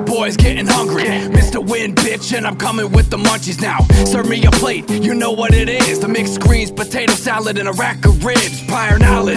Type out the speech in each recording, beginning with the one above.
your boy's getting hungry. Mr. Win, bitch, and I'm coming with the munchies now. Serve me a plate, you know what it is. The mixed greens, potato salad, and a rack of ribs. Prior knowledge,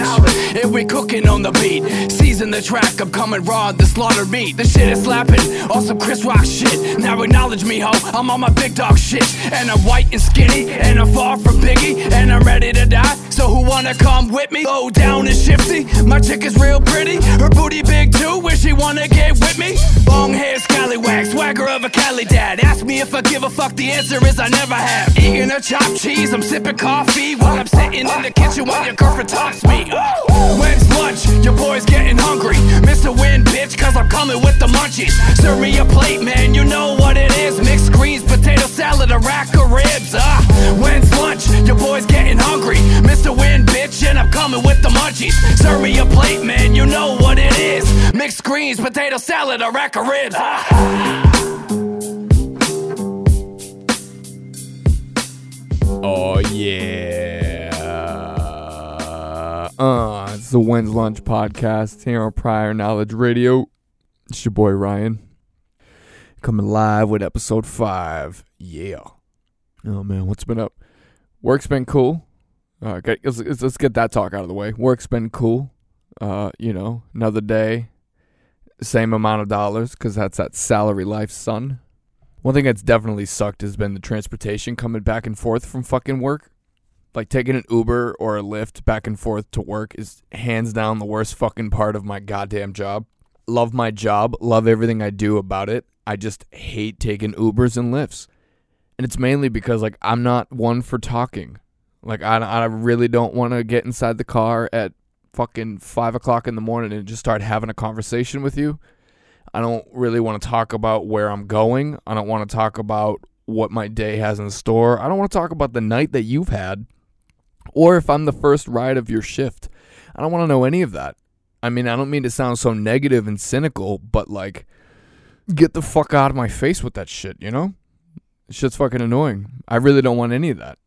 and we cooking on the beat. Season the track, I'm coming raw, the slaughtered meat. The shit is slapping, on some Chris Rock shit. Now acknowledge me, ho, I'm on my big dog shit. And I'm white and skinny, and I'm far from Biggie, and I'm ready to die. So who wanna come with me? Low down and shifty. My chick is real pretty, her booty big too. Where she wanna get with me? Long hair, scallywag, swagger of a Cali dad. Ask me if I give a fuck, the answer is I never have. Eating a chopped cheese, I'm sipping coffee while I'm sitting in the kitchen while your girlfriend talks me. When's lunch? Your boy's getting hungry. Mr. Win, bitch, cause I'm coming with the munchies. Serve me a plate, man, you know what it is. Mixed greens, potato salad, a rack of ribs. Ah, when's lunch? Your boy's getting hungry. Mr. Win, bitch, and I'm coming with the munchies. Serve me a plate, man, you know what it is. Mixed greens, potato salad, a rack of ribs. Ah. Oh yeah. Uh, it's the When's Lunch podcast here on Prior Knowledge Radio. It's your boy Ryan. Coming live with episode five. Yeah. Oh man, what's been up? Work's been cool. Uh, okay, let's, let's, get that talk out of the way. Work's been cool. Uh, you know, another day, same amount of dollars because that's that salary life, son. One thing that's definitely sucked has been the transportation coming back and forth from fucking work. Like taking an Uber or a Lyft back and forth to work is hands down the worst fucking part of my goddamn job. Love my job, love everything I do about it. I just hate taking Ubers and Lyfts. And it's mainly because like I'm not one for talking. Like I, I really don't want to get inside the car at fucking five o'clock in the morning and just start having a conversation with you. I don't really want to talk about where I'm going. I don't want to talk about what my day has in store. I don't want to talk about the night that you've had or if I'm the first ride of your shift. I don't want to know any of that. I mean, I don't mean to sound so negative and cynical, but like, get the fuck out of my face with that shit, you know? Shit's fucking annoying. I really don't want any of that.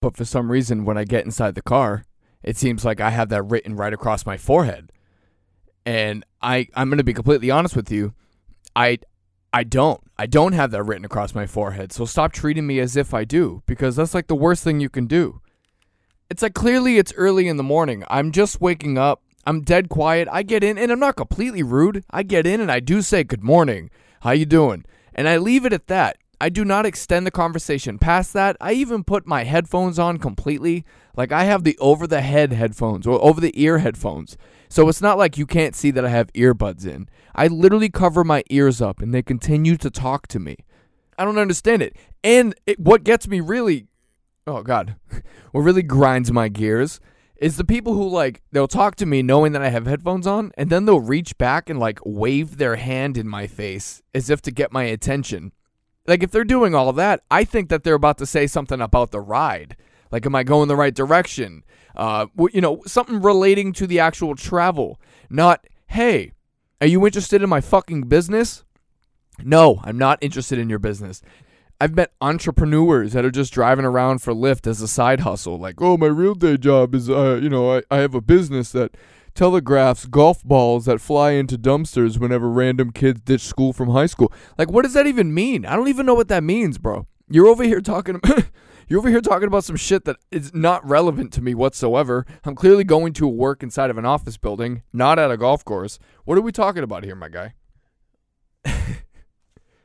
But for some reason, when I get inside the car, it seems like I have that written right across my forehead. And I, I'm going to be completely honest with you. I, I don't. I don't have that written across my forehead. So stop treating me as if I do, because that's like the worst thing you can do. It's like clearly it's early in the morning. I'm just waking up. I'm dead quiet. I get in and I'm not completely rude. I get in and I do say good morning. How you doing? And I leave it at that. I do not extend the conversation past that. I even put my headphones on completely. Like I have the over the head headphones or over the ear headphones. So it's not like you can't see that I have earbuds in. I literally cover my ears up and they continue to talk to me. I don't understand it. And it, what gets me really, oh God, what really grinds my gears is the people who like, they'll talk to me knowing that I have headphones on and then they'll reach back and like wave their hand in my face as if to get my attention. Like if they're doing all that, I think that they're about to say something about the ride. Like, am I going the right direction? Uh, you know, something relating to the actual travel. Not, hey, are you interested in my fucking business? No, I'm not interested in your business. I've met entrepreneurs that are just driving around for Lyft as a side hustle. Like, oh, my real day job is, uh, you know, I, I have a business that telegraphs golf balls that fly into dumpsters whenever random kids ditch school from high school. Like, what does that even mean? I don't even know what that means, bro. You're over here talking. You're over here talking about some shit that is not relevant to me whatsoever. I'm clearly going to work inside of an office building, not at a golf course. What are we talking about here, my guy?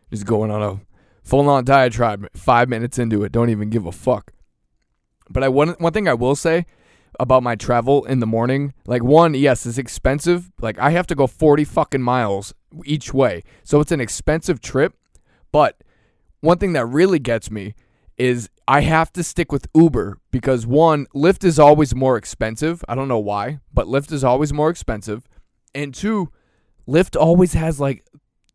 Just going on a full on diatribe five minutes into it. Don't even give a fuck. But I one one thing I will say about my travel in the morning, like one, yes, it's expensive. Like I have to go 40 fucking miles each way. So it's an expensive trip. But one thing that really gets me is I have to stick with Uber because one, Lyft is always more expensive. I don't know why, but Lyft is always more expensive. And two, Lyft always has like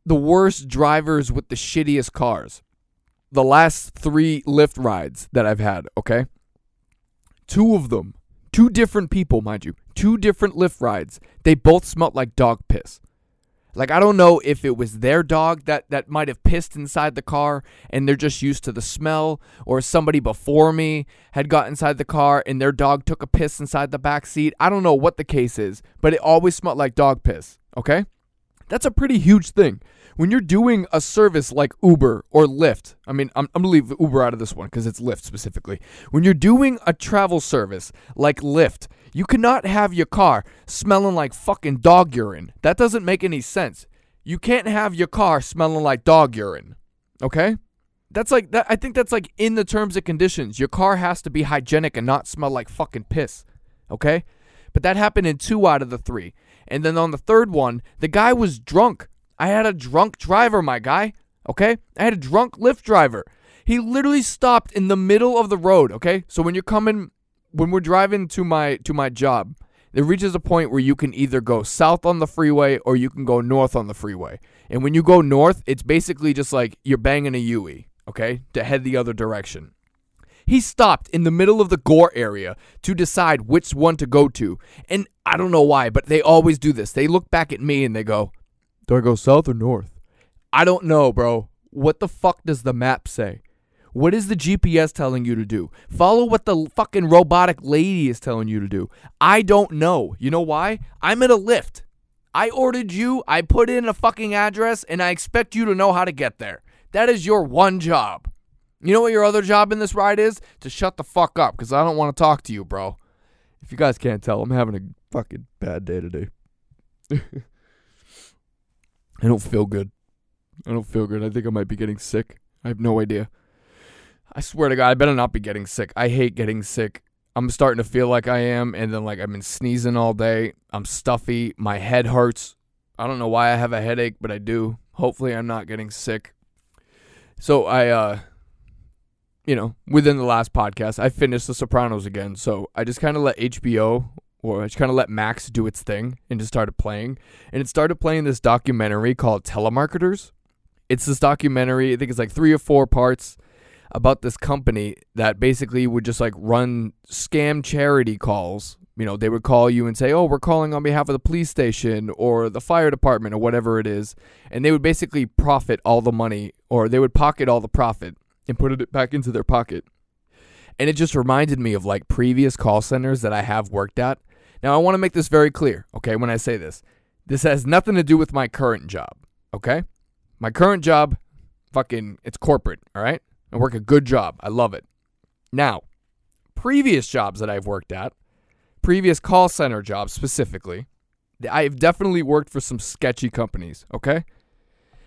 the worst drivers with the shittiest cars. The last three Lyft rides that I've had, okay? Two of them, two different people, mind you, two different Lyft rides, they both smelled like dog piss. Like I don't know if it was their dog that that might have pissed inside the car and they're just used to the smell or somebody before me had got inside the car and their dog took a piss inside the back seat. I don't know what the case is, but it always smelled like dog piss, okay? That's a pretty huge thing. When you're doing a service like Uber or Lyft, I mean, I'm, I'm gonna leave Uber out of this one because it's Lyft specifically. When you're doing a travel service like Lyft, you cannot have your car smelling like fucking dog urine. That doesn't make any sense. You can't have your car smelling like dog urine. Okay? That's like that I think that's like in the terms and conditions. Your car has to be hygienic and not smell like fucking piss. Okay? But that happened in 2 out of the 3. And then on the third one, the guy was drunk. I had a drunk driver, my guy. Okay? I had a drunk Lyft driver. He literally stopped in the middle of the road, okay? So when you're coming when we're driving to my to my job, it reaches a point where you can either go south on the freeway or you can go north on the freeway. And when you go north, it's basically just like you're banging a Yui, okay, to head the other direction. He stopped in the middle of the gore area to decide which one to go to. And I don't know why, but they always do this. They look back at me and they go, Do I go south or north? I don't know, bro. What the fuck does the map say? What is the GPS telling you to do? Follow what the fucking robotic lady is telling you to do. I don't know. You know why? I'm in a Lyft. I ordered you, I put in a fucking address, and I expect you to know how to get there. That is your one job. You know what your other job in this ride is? To shut the fuck up, because I don't want to talk to you, bro. If you guys can't tell, I'm having a fucking bad day today. I don't feel good. I don't feel good. I think I might be getting sick. I have no idea. I swear to God, I better not be getting sick. I hate getting sick. I'm starting to feel like I am, and then like I've been sneezing all day. I'm stuffy. My head hurts. I don't know why I have a headache, but I do. Hopefully, I'm not getting sick. So I, uh, you know, within the last podcast, I finished The Sopranos again. So I just kind of let HBO or I just kind of let Max do its thing and just started playing. And it started playing this documentary called Telemarketers. It's this documentary. I think it's like three or four parts about this company that basically would just like run scam charity calls. You know, they would call you and say, "Oh, we're calling on behalf of the police station or the fire department or whatever it is," and they would basically profit all the money or they would pocket all the profit and put it back into their pocket. And it just reminded me of like previous call centers that I have worked at. Now, I want to make this very clear, okay, when I say this. This has nothing to do with my current job, okay? My current job, fucking, it's corporate, all right? I work a good job. I love it. Now, previous jobs that I've worked at, previous call center jobs specifically, I've definitely worked for some sketchy companies, okay?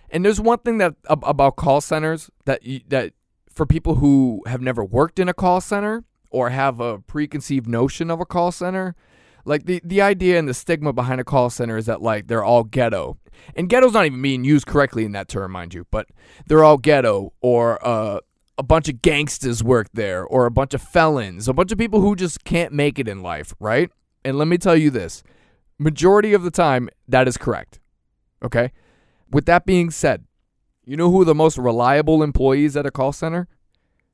And there's one thing that about call centers that that for people who have never worked in a call center or have a preconceived notion of a call center, like the the idea and the stigma behind a call center is that like they're all ghetto. And ghetto's not even being used correctly in that term, mind you, but they're all ghetto or uh a bunch of gangsters work there or a bunch of felons, a bunch of people who just can't make it in life, right? And let me tell you this majority of the time, that is correct. Okay? With that being said, you know who are the most reliable employees at a call center?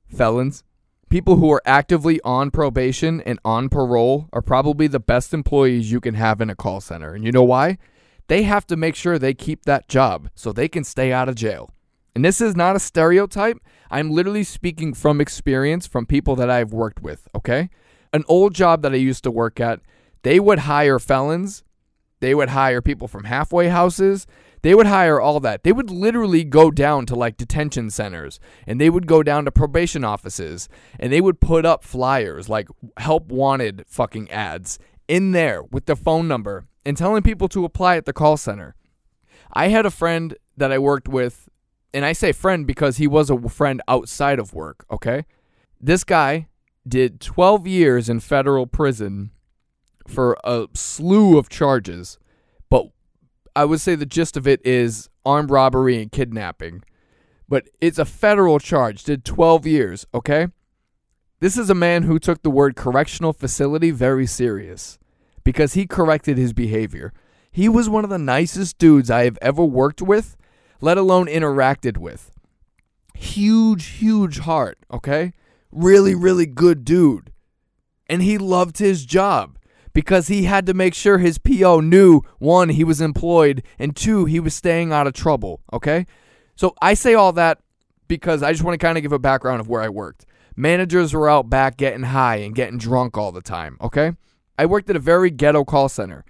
Felons. People who are actively on probation and on parole are probably the best employees you can have in a call center. And you know why? They have to make sure they keep that job so they can stay out of jail. And this is not a stereotype. I'm literally speaking from experience from people that I've worked with, okay? An old job that I used to work at, they would hire felons, they would hire people from halfway houses, they would hire all that. They would literally go down to like detention centers and they would go down to probation offices and they would put up flyers like help wanted fucking ads in there with the phone number and telling people to apply at the call center. I had a friend that I worked with and I say friend because he was a friend outside of work, okay? This guy did 12 years in federal prison for a slew of charges, I would say the gist of it is armed robbery and kidnapping. But it's a federal charge, did 12 years, okay? This is a man who took the word correctional facility very serious because he corrected his behavior. He was one of the nicest dudes I have ever worked with let alone interacted with. Huge, huge heart, okay? Really, really good dude. And he loved his job because he had to make sure his PO knew one, he was employed, and two, he was staying out of trouble, okay? So I say all that because I just want to kind of give a background of where I worked. Managers were out back getting high and getting drunk all the time, okay? I worked at a very ghetto call center.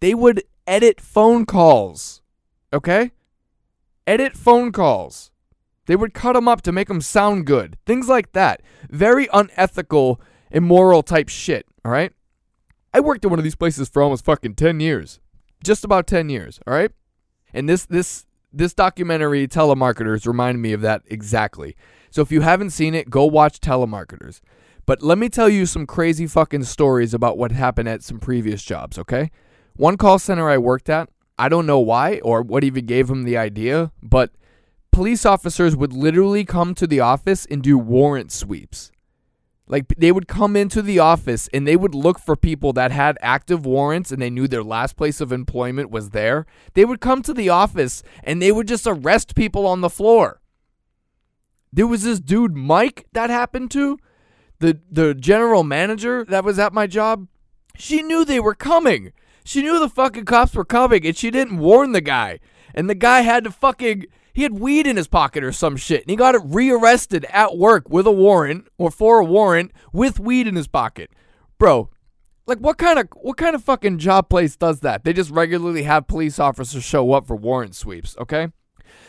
They would edit phone calls, okay? edit phone calls. They would cut them up to make them sound good. Things like that. Very unethical, immoral type shit, all right? I worked at one of these places for almost fucking 10 years. Just about 10 years, all right? And this this this documentary telemarketers reminded me of that exactly. So if you haven't seen it, go watch telemarketers. But let me tell you some crazy fucking stories about what happened at some previous jobs, okay? One call center I worked at, I don't know why or what even gave him the idea, but police officers would literally come to the office and do warrant sweeps. Like they would come into the office and they would look for people that had active warrants and they knew their last place of employment was there. They would come to the office and they would just arrest people on the floor. There was this dude Mike that happened to, the the general manager that was at my job. She knew they were coming. She knew the fucking cops were coming and she didn't warn the guy. And the guy had to fucking he had weed in his pocket or some shit, and he got rearrested at work with a warrant or for a warrant with weed in his pocket. Bro, like what kind of what kind of fucking job place does that? They just regularly have police officers show up for warrant sweeps, okay?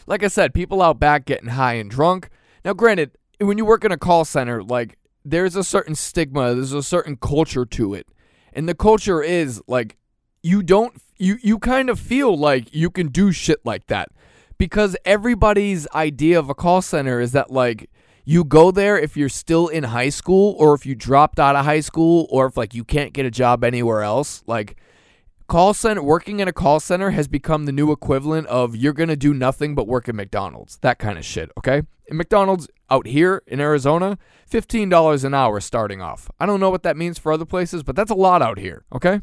Like I said, people out back getting high and drunk. Now, granted, when you work in a call center, like there's a certain stigma, there's a certain culture to it. And the culture is like you don't you you kind of feel like you can do shit like that because everybody's idea of a call center is that like you go there if you're still in high school or if you dropped out of high school or if like you can't get a job anywhere else. Like call center working in a call center has become the new equivalent of you're going to do nothing but work at McDonald's that kind of shit okay? And McDonald's out here in Arizona $15 an hour starting off. I don't know what that means for other places but that's a lot out here okay?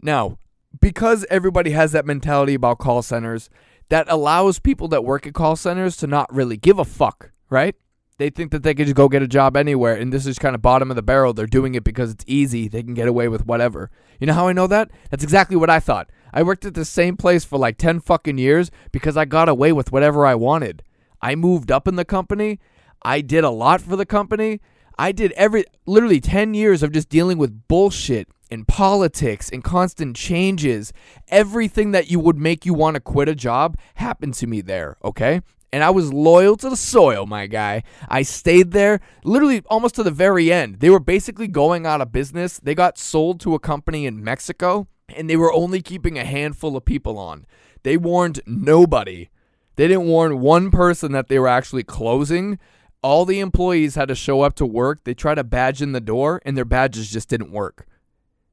Now because everybody has that mentality about call centers that allows people that work at call centers to not really give a fuck, right? They think that they could just go get a job anywhere, and this is kind of bottom of the barrel. They're doing it because it's easy. They can get away with whatever. You know how I know that? That's exactly what I thought. I worked at the same place for like 10 fucking years because I got away with whatever I wanted. I moved up in the company. I did a lot for the company. I did every literally 10 years of just dealing with bullshit and politics and constant changes. Everything that you would make you want to quit a job happened to me there, okay? And I was loyal to the soil, my guy. I stayed there literally almost to the very end. They were basically going out of business. They got sold to a company in Mexico, and they were only keeping a handful of people on. They warned nobody. They didn't warn one person that they were actually closing. All the employees had to show up to work. They tried to badge in the door, and their badges just didn't work.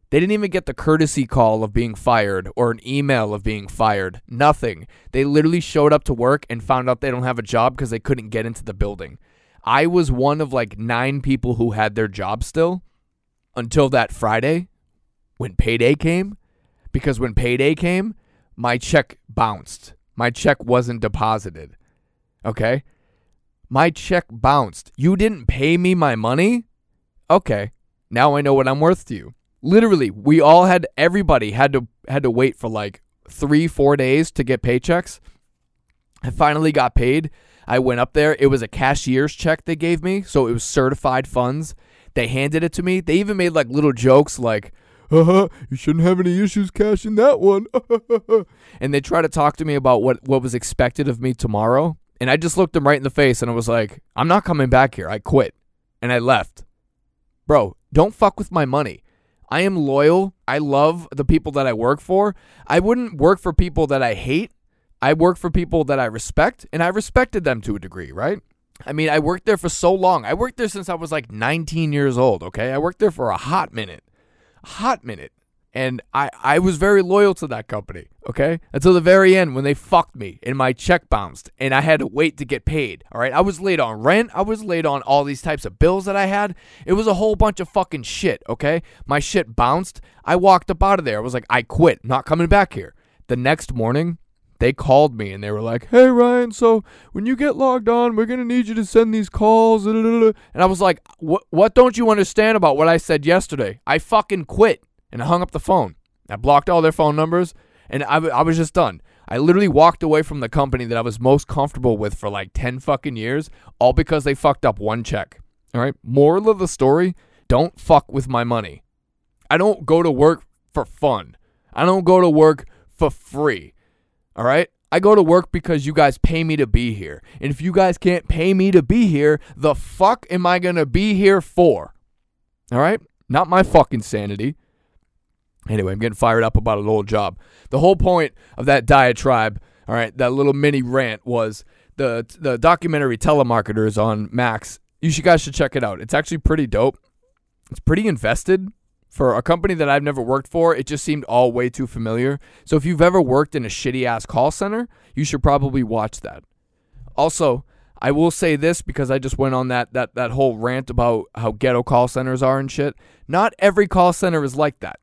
They didn't even get the courtesy call of being fired or an email of being fired. Nothing. They literally showed up to work and found out they don't have a job because they couldn't get into the building. I was one of like nine people who had their job still until that Friday when payday came. Because when payday came, my check bounced. My check wasn't deposited. Okay? My check bounced. You didn't pay me my money? Okay. Now I know what I'm worth to you. Literally, we all had everybody had to had to wait for like three, four days to get paychecks. I finally got paid. I went up there. It was a cashier's check they gave me, so it was certified funds. They handed it to me. They even made like little jokes like, uh-huh, you shouldn't have any issues cashing that one. and they tried to talk to me about what, what was expected of me tomorrow. And I just looked them right in the face and I was like, I'm not coming back here. I quit. And I left. Bro, don't fuck with my money. I am loyal. I love the people that I work for. I wouldn't work for people that I hate. I work for people that I respect, and I respected them to a degree, right? I mean, I worked there for so long. I worked there since I was like 19 years old, okay? I worked there for a hot minute. Hot minute. And I, I was very loyal to that company, okay? Until the very end when they fucked me and my check bounced and I had to wait to get paid, all right? I was late on rent. I was late on all these types of bills that I had. It was a whole bunch of fucking shit, okay? My shit bounced. I walked up out of there. I was like, I quit. Not coming back here. The next morning, they called me and they were like, "Hey Ryan, so when you get logged on, we're gonna need you to send these calls." And I was like, "What? What don't you understand about what I said yesterday? I fucking quit." And I hung up the phone. I blocked all their phone numbers, and I, I was just done. I literally walked away from the company that I was most comfortable with for like 10 fucking years, all because they fucked up one check. All right. Moral of the story don't fuck with my money. I don't go to work for fun. I don't go to work for free. All right. I go to work because you guys pay me to be here. And if you guys can't pay me to be here, the fuck am I going to be here for? All right? Not my fucking sanity. Anyway, I'm getting fired up about an old job. The whole point of that diatribe, all right, that little mini rant was the the documentary Telemarketers on Max. You should, guys should check it out. It's actually pretty dope. It's pretty invested for a company that I've never worked for. It just seemed all way too familiar. So if you've ever worked in a shitty ass call center, you should probably watch that. Also, I will say this because I just went on that that that whole rant about how ghetto call centers are and shit. Not every call center is like that.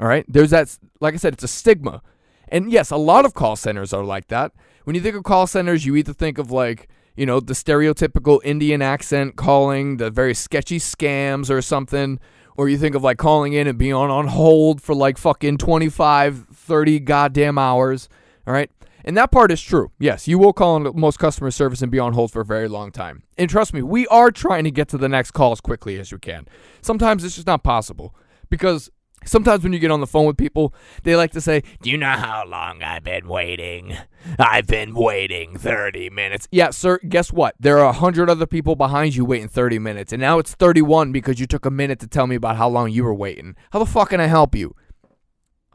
All right? There's that like I said it's a stigma. And yes, a lot of call centers are like that. When you think of call centers, you either think of like, you know, the stereotypical Indian accent calling, the very sketchy scams or something, or you think of like calling in and being on, on hold for like fucking 25, 30 goddamn hours. All right? And that part is true. Yes, you will call in most customer service and be on hold for a very long time. And trust me, we are trying to get to the next call as quickly as you can. Sometimes it's just not possible because sometimes when you get on the phone with people, they like to say, Do you know how long I've been waiting? I've been waiting 30 minutes. Yeah, sir, guess what? There are 100 other people behind you waiting 30 minutes. And now it's 31 because you took a minute to tell me about how long you were waiting. How the fuck can I help you?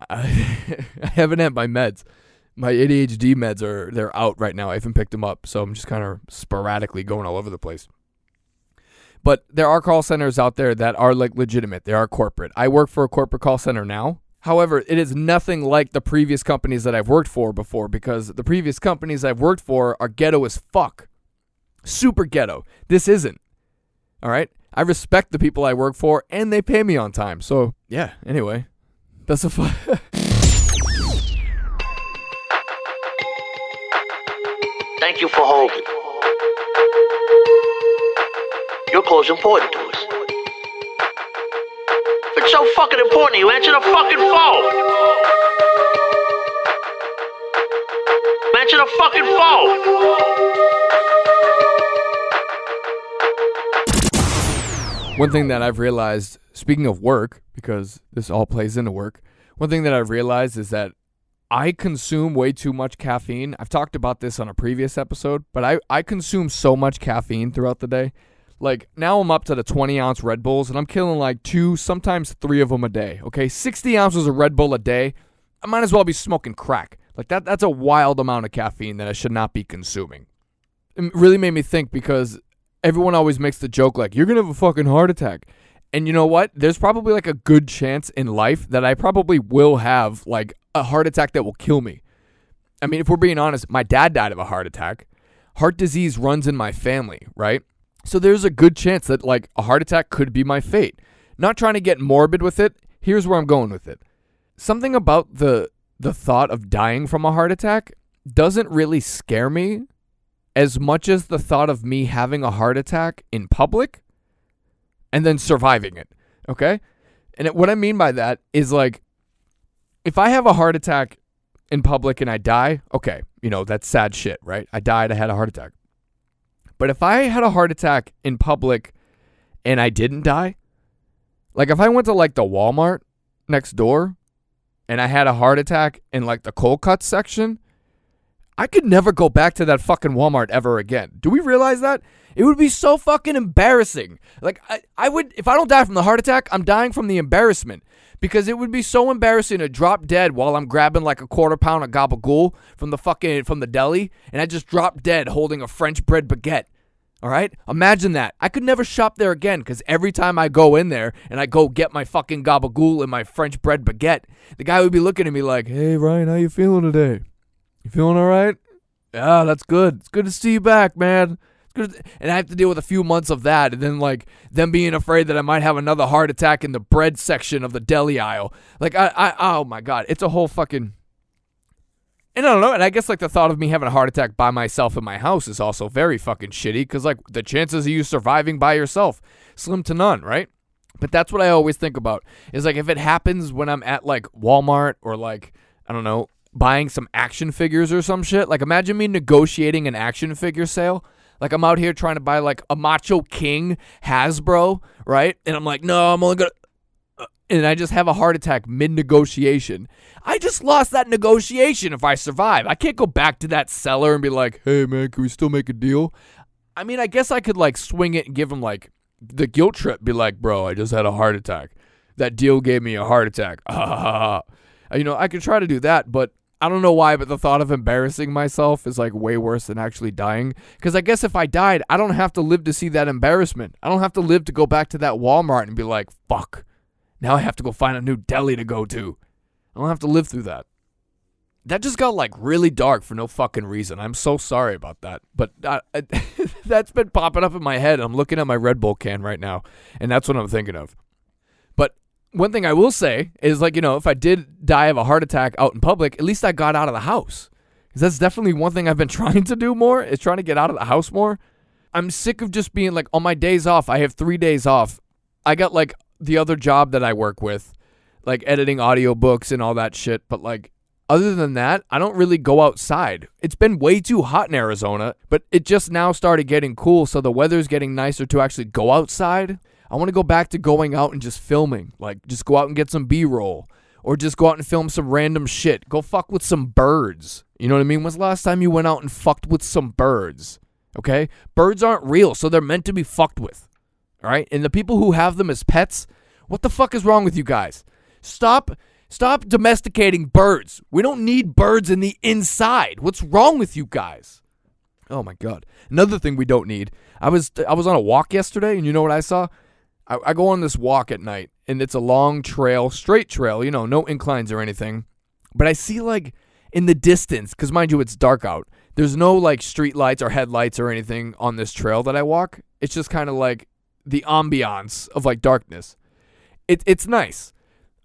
I haven't had my meds my ADHD meds are they're out right now. I haven't picked them up, so I'm just kind of sporadically going all over the place. But there are call centers out there that are like legitimate. They are corporate. I work for a corporate call center now. However, it is nothing like the previous companies that I've worked for before because the previous companies I've worked for are ghetto as fuck. Super ghetto. This isn't. All right? I respect the people I work for and they pay me on time. So, yeah, anyway. That's a fun Thank you for holding. Your call's important to us. If it's so fucking important, you answer the fucking phone. Answer the fucking phone. One thing that I've realized, speaking of work, because this all plays into work, one thing that I've realized is that I consume way too much caffeine. I've talked about this on a previous episode, but I, I consume so much caffeine throughout the day. Like now I'm up to the 20 ounce Red Bulls and I'm killing like two, sometimes three of them a day. Okay, 60 ounces of Red Bull a day. I might as well be smoking crack. Like that that's a wild amount of caffeine that I should not be consuming. It really made me think because everyone always makes the joke like you're gonna have a fucking heart attack. And you know what? There's probably like a good chance in life that I probably will have like a heart attack that will kill me. I mean, if we're being honest, my dad died of a heart attack. Heart disease runs in my family, right? So there's a good chance that like a heart attack could be my fate. Not trying to get morbid with it. Here's where I'm going with it. Something about the the thought of dying from a heart attack doesn't really scare me as much as the thought of me having a heart attack in public and then surviving it. Okay? And it, what I mean by that is like if I have a heart attack in public and I die, okay, you know, that's sad shit, right? I died, I had a heart attack. But if I had a heart attack in public and I didn't die, like if I went to like the Walmart next door and I had a heart attack in like the cold cut section, I could never go back to that fucking Walmart ever again. Do we realize that? It would be so fucking embarrassing. Like I, I would if I don't die from the heart attack, I'm dying from the embarrassment because it would be so embarrassing to drop dead while I'm grabbing like a quarter pound of gabagool from the fucking from the deli and I just drop dead holding a French bread baguette. All right? Imagine that. I could never shop there again because every time I go in there and I go get my fucking gabagool and my French bread baguette, the guy would be looking at me like, "Hey Ryan, how you feeling today? You feeling all right? Yeah, that's good. It's good to see you back, man." Good, and I have to deal with a few months of that, and then like them being afraid that I might have another heart attack in the bread section of the deli aisle. Like I, I oh my god, it's a whole fucking. And I don't know, and I guess like the thought of me having a heart attack by myself in my house is also very fucking shitty because like the chances of you surviving by yourself slim to none, right? But that's what I always think about is like if it happens when I'm at like Walmart or like I don't know buying some action figures or some shit. Like imagine me negotiating an action figure sale like I'm out here trying to buy like a Macho King Hasbro, right? And I'm like, no, I'm only gonna. Uh, and I just have a heart attack mid negotiation, I just lost that negotiation if I survive. I can't go back to that seller and be like, hey, man, can we still make a deal? I mean, I guess I could like swing it and give him like the guilt trip, be like, bro, I just had a heart attack. That deal gave me a heart attack. you know, I could try to do that, but I don't know why, but the thought of embarrassing myself is like way worse than actually dying. Because I guess if I died, I don't have to live to see that embarrassment. I don't have to live to go back to that Walmart and be like, fuck, now I have to go find a new deli to go to. I don't have to live through that. That just got like really dark for no fucking reason. I'm so sorry about that. But uh, that's been popping up in my head. I'm looking at my Red Bull can right now, and that's what I'm thinking of. One thing I will say is like, you know, if I did die of a heart attack out in public, at least I got out of the house. Because that's definitely one thing I've been trying to do more is trying to get out of the house more. I'm sick of just being like on my days off, I have three days off. I got like the other job that I work with, like editing audiobooks and all that shit, but like other than that, I don't really go outside. It's been way too hot in Arizona, but it just now started getting cool, so the weather's getting nicer to actually go outside. I want to go back to going out and just filming. Like, just go out and get some B roll. Or just go out and film some random shit. Go fuck with some birds. You know what I mean? When's the last time you went out and fucked with some birds? Okay? Birds aren't real, so they're meant to be fucked with. All right? And the people who have them as pets, what the fuck is wrong with you guys? Stop stop domesticating birds. We don't need birds in the inside. What's wrong with you guys? Oh my god. Another thing we don't need. I was I was on a walk yesterday and you know what I saw? I, I go on this walk at night, and it's a long trail, straight trail, you know, no inclines or anything. But I see like in the distance, because mind you, it's dark out. There's no like street lights or headlights or anything on this trail that I walk. It's just kind of like the ambiance of like darkness. It, it's nice.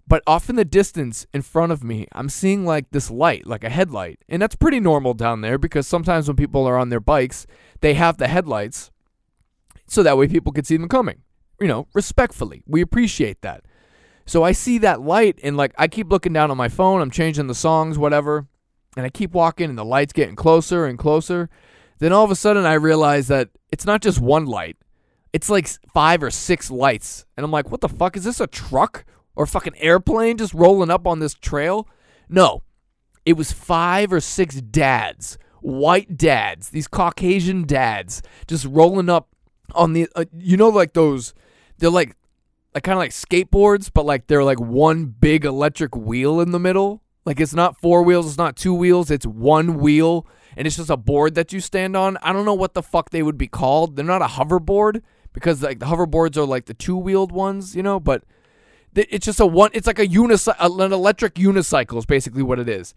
But off in the distance in front of me, I'm seeing like this light, like a headlight. And that's pretty normal down there because sometimes when people are on their bikes, they have the headlights so that way people can see them coming you know, respectfully. We appreciate that. So I see that light and like I keep looking down on my phone, I'm changing the songs, whatever, and I keep walking and the light's getting closer and closer. Then all of a sudden I realize that it's not just one light. It's like five or six lights. And I'm like, what the fuck? Is this a truck or a fucking airplane just rolling up on this trail? No. It was five or six dads, white dads, these Caucasian dads, just rolling up on the, uh, you know, like those they're like like kind of like skateboards, but like they're like one big electric wheel in the middle. Like it's not four wheels, it's not two wheels, it's one wheel, and it's just a board that you stand on. I don't know what the fuck they would be called. They're not a hoverboard because like the hoverboards are like the two wheeled ones, you know. But it's just a one. It's like a unicycle, an electric unicycle is basically what it is.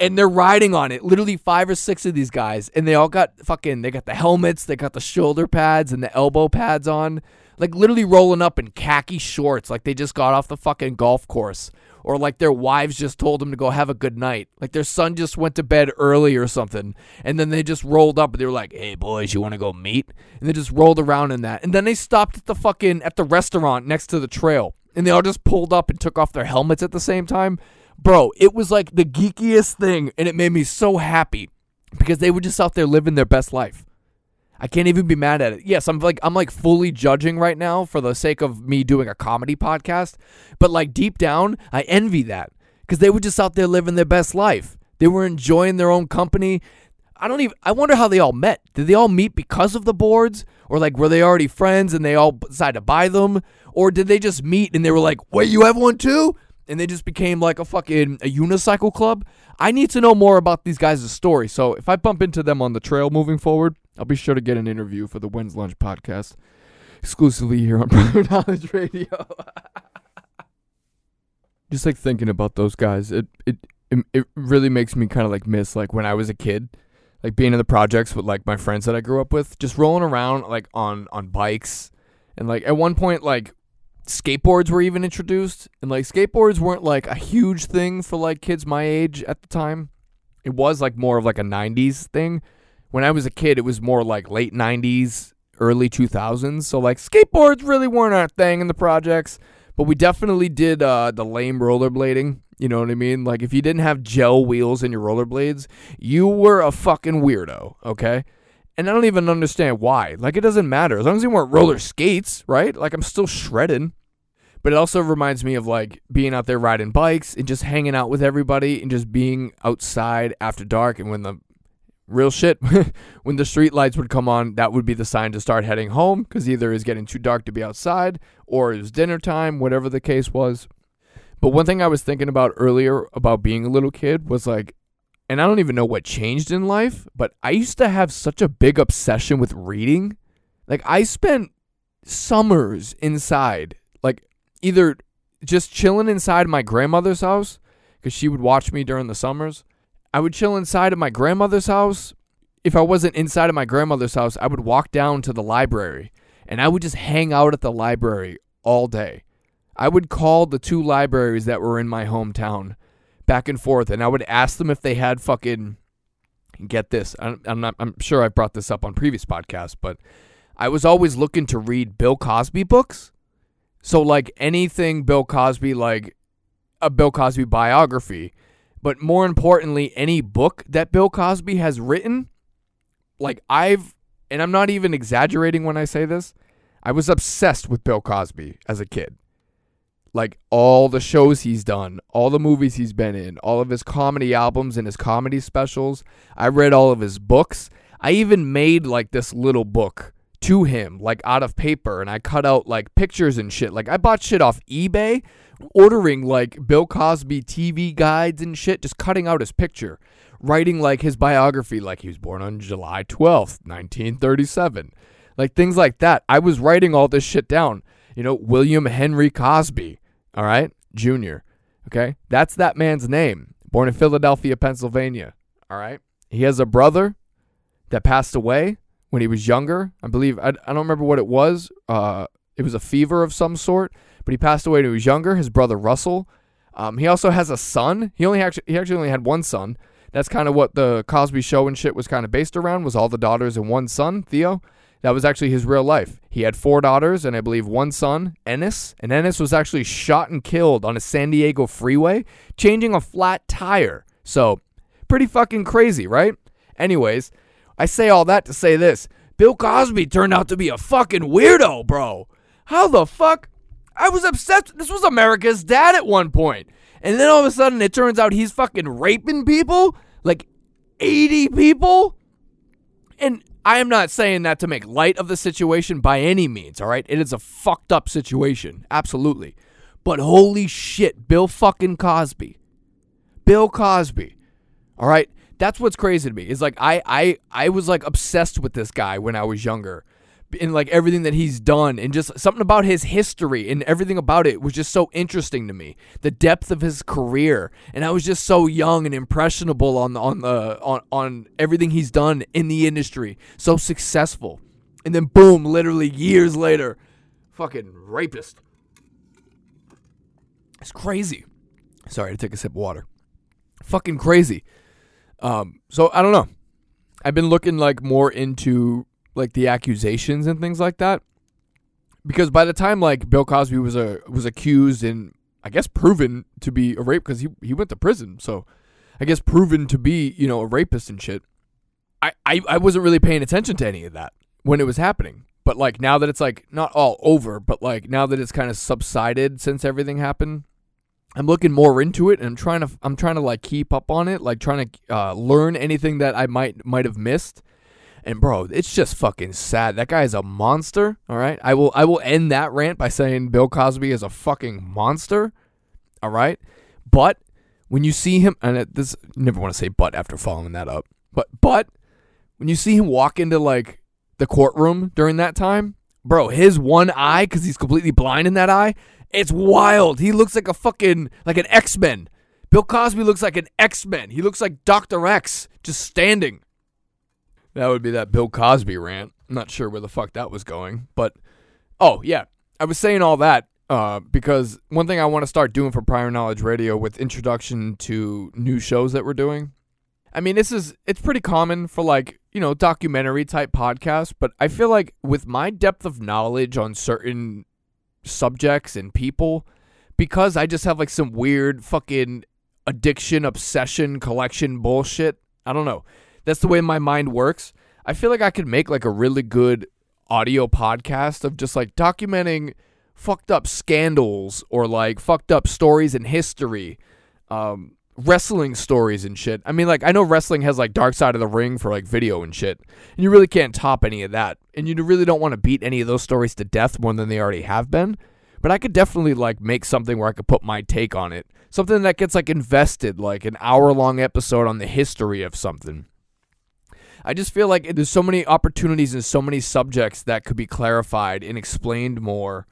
And they're riding on it, literally five or six of these guys, and they all got fucking. They got the helmets, they got the shoulder pads and the elbow pads on like literally rolling up in khaki shorts like they just got off the fucking golf course. Or like their wives just told them to go have a good night. Like their son just went to bed early or something and then they just rolled up and they were like hey boys you want to go meet? And they just rolled around in that. And then they stopped at the fucking at the restaurant next to the trail and they all just pulled up and took off their helmets at the same time. Bro it was like the geekiest thing and it made me so happy because they were just out there living their best life I can't even be mad at it. Yes, I'm like I'm like fully judging right now for the sake of me doing a comedy podcast, but like deep down, I envy that cuz they were just out there living their best life. They were enjoying their own company. I don't even I wonder how they all met. Did they all meet because of the boards or like were they already friends and they all decided to buy them or did they just meet and they were like, "Wait, you have one too?" and they just became like a fucking a unicycle club. I need to know more about these guys' story. So if I bump into them on the trail moving forward, I'll be sure to get an interview for the When's Lunch podcast exclusively here on Prior Knowledge Radio. Just like thinking about those guys, it it it really makes me kind of like miss like when I was a kid, like being in the projects with like my friends that I grew up with, just rolling around like on on bikes, and like at one point like skateboards were even introduced, and like skateboards weren't like a huge thing for like kids my age at the time. It was like more of like a '90s thing when I was a kid, it was more like late 90s, early 2000s. So, like, skateboards really weren't our thing in the projects, but we definitely did uh, the lame rollerblading. You know what I mean? Like, if you didn't have gel wheels in your rollerblades, you were a fucking weirdo, okay? And I don't even understand why. Like, it doesn't matter. As long as you weren't roller skates, right? Like, I'm still shredding. But it also reminds me of like being out there riding bikes and just hanging out with everybody and just being outside after dark. And when the real shit, when the street lights would come on, that would be the sign to start heading home because either it's getting too dark to be outside or it was dinner time, whatever the case was. But one thing I was thinking about earlier about being a little kid was like, and I don't even know what changed in life, but I used to have such a big obsession with reading. Like, I spent summers inside, like, either just chilling inside my grandmother's house because she would watch me during the summers. I would chill inside of my grandmother's house. If I wasn't inside of my grandmother's house, I would walk down to the library and I would just hang out at the library all day. I would call the two libraries that were in my hometown back and forth and I would ask them if they had fucking get this. I'm, not I'm sure I brought this up on previous podcasts, but I was always looking to read Bill Cosby books. So like anything Bill Cosby like a Bill Cosby biography, but more importantly any book that Bill Cosby has written, like I've and I'm not even exaggerating when I say this, I was obsessed with Bill Cosby as a kid. Like all the shows he's done, all the movies he's been in, all of his comedy albums and his comedy specials. I read all of his books. I even made like this little book to him, like out of paper, and I cut out like pictures and shit. Like I bought shit off eBay, ordering like Bill Cosby TV guides and shit, just cutting out his picture, writing like his biography, like he was born on July 12th, 1937. Like things like that. I was writing all this shit down. You know, William Henry Cosby, all right, Jr. Okay, that's that man's name. Born in Philadelphia, Pennsylvania. All right, he has a brother that passed away when he was younger. I believe I, I don't remember what it was. Uh, it was a fever of some sort, but he passed away when he was younger. His brother Russell. Um, he also has a son. He only actually he actually only had one son. That's kind of what the Cosby Show and shit was kind of based around. Was all the daughters and one son, Theo. That was actually his real life. He had four daughters and I believe one son, Ennis. And Ennis was actually shot and killed on a San Diego freeway, changing a flat tire. So, pretty fucking crazy, right? Anyways, I say all that to say this Bill Cosby turned out to be a fucking weirdo, bro. How the fuck? I was obsessed. This was America's dad at one point. And then all of a sudden it turns out he's fucking raping people? Like 80 people? And I am not saying that to make light of the situation by any means, all right? It is a fucked up situation. Absolutely. But holy shit, Bill fucking Cosby. Bill Cosby. All right? That's what's crazy to me. Is like I I I was like obsessed with this guy when I was younger. And like everything that he's done and just something about his history and everything about it was just so interesting to me. The depth of his career and I was just so young and impressionable on the, on the on on everything he's done in the industry. So successful. And then boom, literally years later, fucking rapist. It's crazy. Sorry to take a sip of water. Fucking crazy. Um, so I don't know. I've been looking like more into like the accusations and things like that. Because by the time like Bill Cosby was a was accused and I guess proven to be a rape because he he went to prison, so I guess proven to be you know a rapist and shit. I, I I wasn't really paying attention to any of that when it was happening. But like now that it's like not all over, but like now that it's kind of subsided since everything happened, I'm looking more into it and I'm trying to I'm trying to like keep up on it, like trying to uh, learn anything that I might might have missed. And bro, it's just fucking sad. That guy is a monster. All right, I will I will end that rant by saying Bill Cosby is a fucking monster. All right, but when you see him, and it, this never want to say but after following that up, but but when you see him walk into like the courtroom during that time, bro, his one eye because he's completely blind in that eye, it's wild. He looks like a fucking like an X Men. Bill Cosby looks like an X Men. He looks like Doctor X just standing. That would be that Bill Cosby rant. I'm not sure where the fuck that was going, but oh yeah, I was saying all that uh, because one thing I want to start doing for Prior Knowledge Radio with introduction to new shows that we're doing. I mean, this is it's pretty common for like you know documentary type podcasts, but I feel like with my depth of knowledge on certain subjects and people, because I just have like some weird fucking addiction, obsession, collection bullshit. I don't know that's the way my mind works. I feel like I could make like a really good audio podcast of just like documenting fucked up scandals or like fucked up stories in history, um, wrestling stories and shit. I mean, like I know wrestling has like Dark Side of the Ring for like video and shit, and you really can't top any of that, and you really don't want to beat any of those stories to death more than they already have been. But I could definitely like make something where I could put my take on it, something that gets like invested, like an hour long episode on the history of something. I just feel like there's so many opportunities and so many subjects that could be clarified and explained more.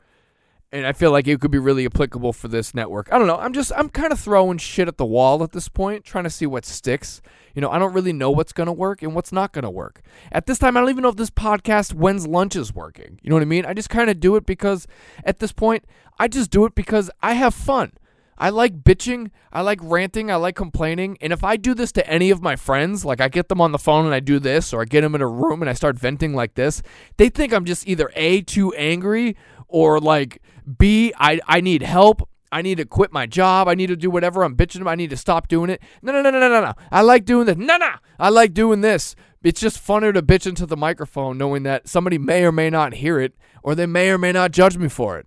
And I feel like it could be really applicable for this network. I don't know. I'm just I'm kind of throwing shit at the wall at this point, trying to see what sticks. You know, I don't really know what's going to work and what's not going to work. At this time, I don't even know if this podcast when's lunch is working. You know what I mean? I just kind of do it because at this point, I just do it because I have fun. I like bitching, I like ranting, I like complaining. And if I do this to any of my friends, like I get them on the phone and I do this, or I get them in a room and I start venting like this, they think I'm just either A, too angry, or like B, I, I need help. I need to quit my job. I need to do whatever I'm bitching about. I need to stop doing it. No, no, no, no, no, no. I like doing this. No, no. I like doing this. It's just funner to bitch into the microphone knowing that somebody may or may not hear it, or they may or may not judge me for it.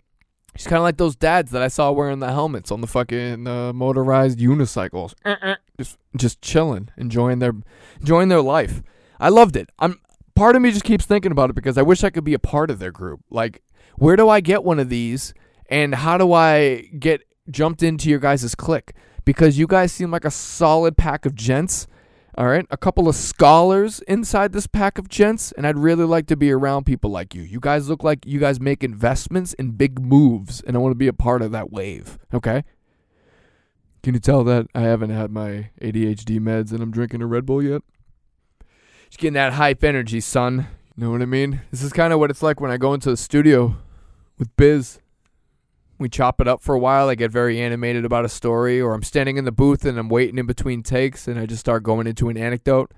She's kind of like those dads that I saw wearing the helmets on the fucking uh, motorized unicycles, just just chilling, enjoying their enjoying their life. I loved it. I'm part of me just keeps thinking about it because I wish I could be a part of their group. Like, where do I get one of these, and how do I get jumped into your guys' clique? Because you guys seem like a solid pack of gents all right, a couple of scholars inside this pack of gents, and I'd really like to be around people like you. You guys look like you guys make investments in big moves, and I want to be a part of that wave. Okay? Can you tell that I haven't had my ADHD meds and I'm drinking a Red Bull yet? Just getting that hype energy, son. You know what I mean? This is kind of what it's like when I go into the studio with Biz we chop it up for a while. I get very animated about a story, or I'm standing in the booth and I'm waiting in between takes, and I just start going into an anecdote.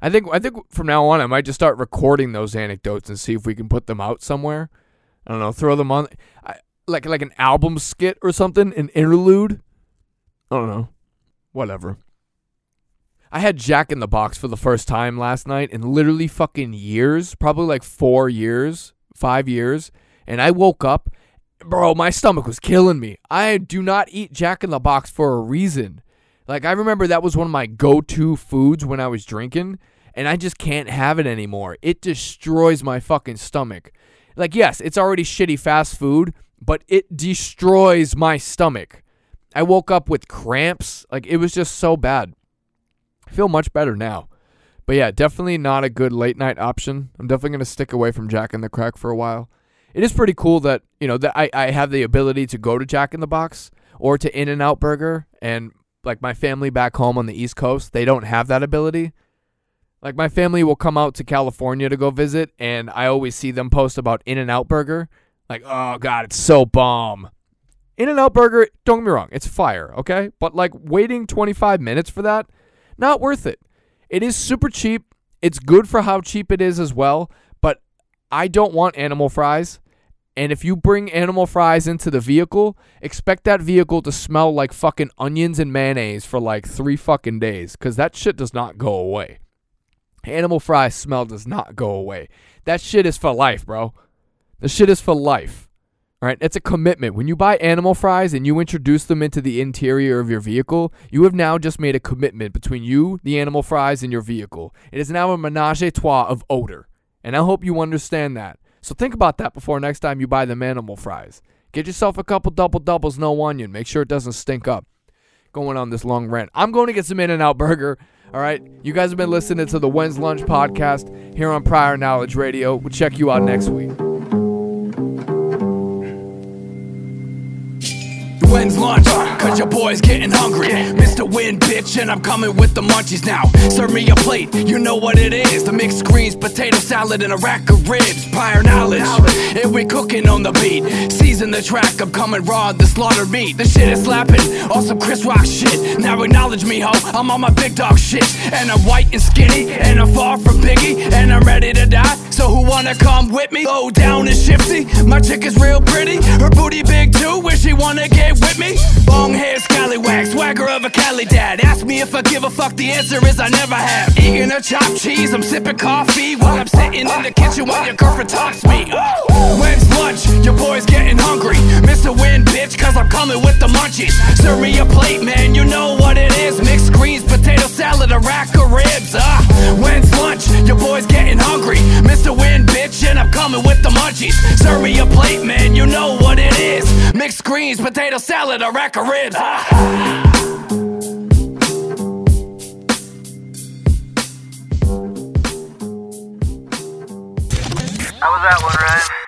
I think I think from now on I might just start recording those anecdotes and see if we can put them out somewhere. I don't know, throw them on I, like like an album skit or something, an interlude. I don't know, whatever. I had Jack in the Box for the first time last night in literally fucking years, probably like four years, five years, and I woke up bro, my stomach was killing me. I do not eat Jack in the Box for a reason. Like I remember that was one of my go-to foods when I was drinking, and I just can't have it anymore. It destroys my fucking stomach. Like yes, it's already shitty fast food, but it destroys my stomach. I woke up with cramps. Like it was just so bad. I feel much better now. But yeah, definitely not a good late night option. I'm definitely going to stick away from Jack in the Crack for a while it is pretty cool that you know that I, I have the ability to go to Jack in the Box or to In-N-Out Burger and like my family back home on the East Coast, they don't have that ability. Like my family will come out to California to go visit and I always see them post about In-N-Out Burger. Like, oh god, it's so bomb. In-N-Out Burger, don't get me wrong, it's fire, okay? But like waiting 25 minutes for that, not worth it. It is super cheap. It's good for how cheap it is as well, I don't want animal fries. And if you bring animal fries into the vehicle, expect that vehicle to smell like fucking onions and mayonnaise for like three fucking days because that shit does not go away. Animal fry smell does not go away. That shit is for life, bro. The shit is for life. All right, it's a commitment. When you buy animal fries and you introduce them into the interior of your vehicle, you have now just made a commitment between you, the animal fries, and your vehicle. It is now a menage a trois of odor. And I hope you understand that. So think about that before next time you buy the animal fries. Get yourself a couple double doubles, no onion. Make sure it doesn't stink up. Going on this long rant. I'm going to get some In N Out Burger. All right. You guys have been listening to the When's Lunch podcast here on Prior Knowledge Radio. We'll check you out next week. When's lunch? Cause your boy's getting hungry. Mr. Wind, bitch, and I'm coming with the munchies now. Serve me a plate, you know what it is. The mixed greens, potato salad, and a rack of ribs. Prior knowledge, and we cooking on the beat. Season the track, I'm coming raw, the slaughter meat. The shit is slapping, on some Chris Rock shit. Now acknowledge me, ho, I'm on my big dog shit. And I'm white and skinny, and I'm far from Biggie, and I'm ready to die. So who wanna come with me? Low down and shifty. My chick is real pretty, her booty big too. Where she wanna get with me? Long hair, scallywag, swagger of a Cali dad. Ask me if I give a fuck, the answer is I never have. Eating a chopped cheese, I'm sipping coffee while I'm sitting in the kitchen while your girlfriend talks me. When's lunch? Your boy's getting hungry. Mr. Win, bitch, cause I'm coming with the munchies. Serve me a plate, man, you know what it is. Mixed greens, potato salad, a rack of ribs. Ah, when's lunch? Your boy's getting hungry. Mr. Win, bitch, and I'm coming with the munchies. Serve me a plate, man, you know what it is. Mixed greens, potato salad, a rack of ribs. Ah. How was that one, Ryan?